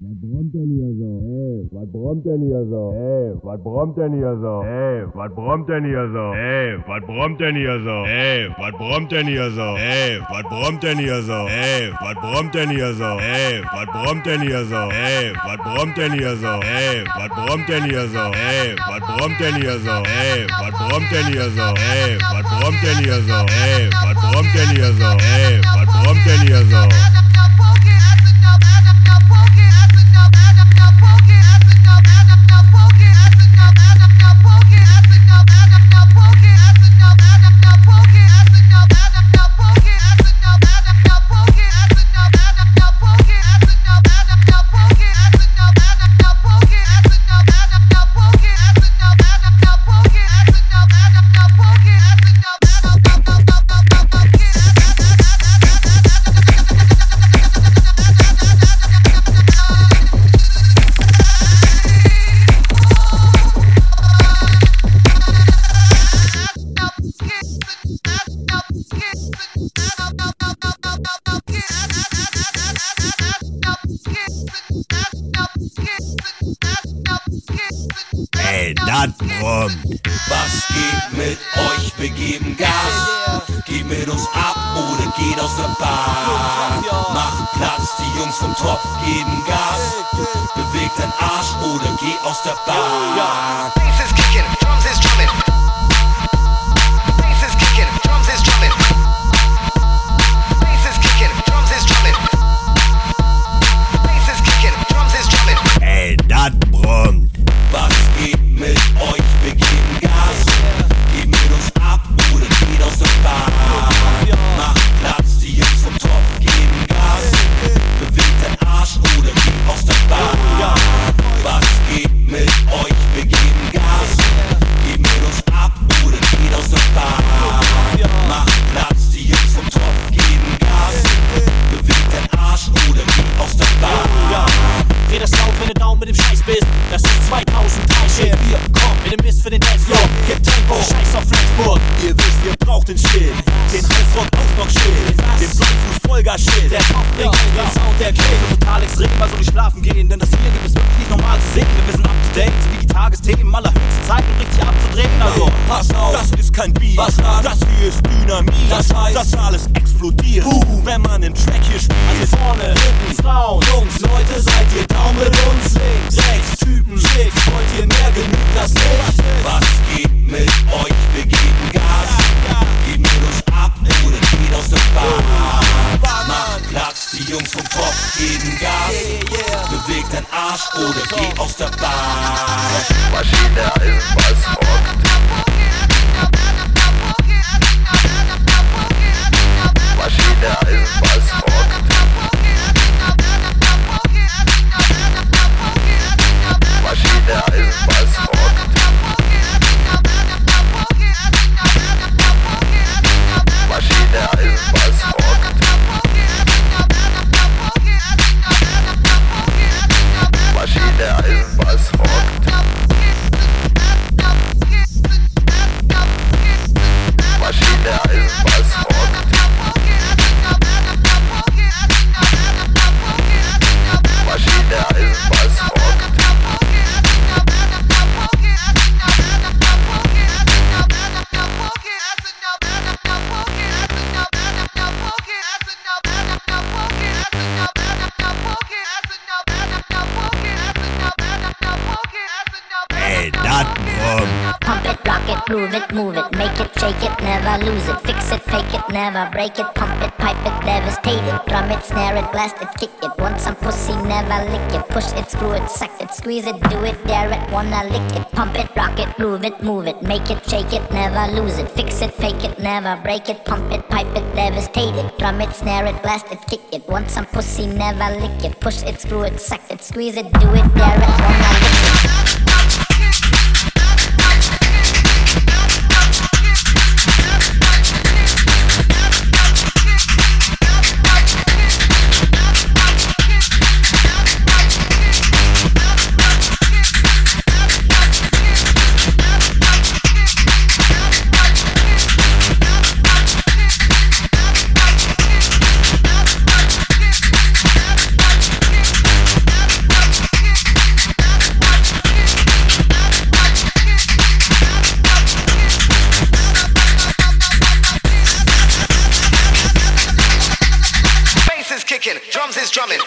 was brummt denn hier so? Ey, was brummt denn hier so? Ey, was brummt denn hier so? Ey, was brummt denn hier so? Ey, was brummt denn hier so? Ey, was brummt denn hier so? Ey, was brummt denn hier so? Ey, was brummt denn hier so? Ey, was brummt denn hier so? Ey, was brummt denn hier so? Ey, was brummt denn hier so? Ey, was brummt denn hier so? Ey, was brummt denn hier so? Ey, was brummt denn hier so? Ey, was brummt denn hier so? Ey, was brummt denn hier so? Ey, was brummt denn hier so? Soldaten. Was geht mit euch? Wir geben Gas. Geht mit uns ab oder geht aus der Bahn. Macht Platz, die Jungs vom Topf geben Gas. Bewegt dein Arsch oder geh aus der Bahn. Bass is kicking, drums is drumming. Rockhaus noch steht. Den Blockfuß Vollgasschild, der Top-Ding, der Sound, der Grill. So total extrem, also wir schlafen gehen, denn das hier gibt es wirklich normal zu sehen. Wir wissen up to date, wie die Tagesthemen aller höchsten Zeiten richtig abzudrehen. Also, pass auf, das ist kein Beat, was das hier ist Dynamit. Das heißt, das alles explodiert, Boom. wenn man den Track hier spielt. Also vorne, hinten, Frauen, Jungs, Leute, seid ihr Daumen und links. Sechs Typen, schick, wollt ihr mehr genügt das nicht? Was geht mit euch? Wir geben Gas. oder geh aus der Bahn. Maschine ist Weißmord. move it, move it, make it, shake it, never lose it, fix it, fake it, never break it, pump it, pipe it, devastate it, drum it, snare it, blast it, kick it, want some pussy, never lick it, push it, screw it, suck it, squeeze it, do it, dare it, wanna lick it, pump it, rock it, move it, move it, make it, shake it, never lose it, fix it, fake it, never break it, pump it, pipe it, devastate it, drum it, snare it, blast it, kick it, want some pussy, never lick it, push it, screw it, suck it, squeeze it, do it, dare it, wanna lick it. Kicking, drums is drumming.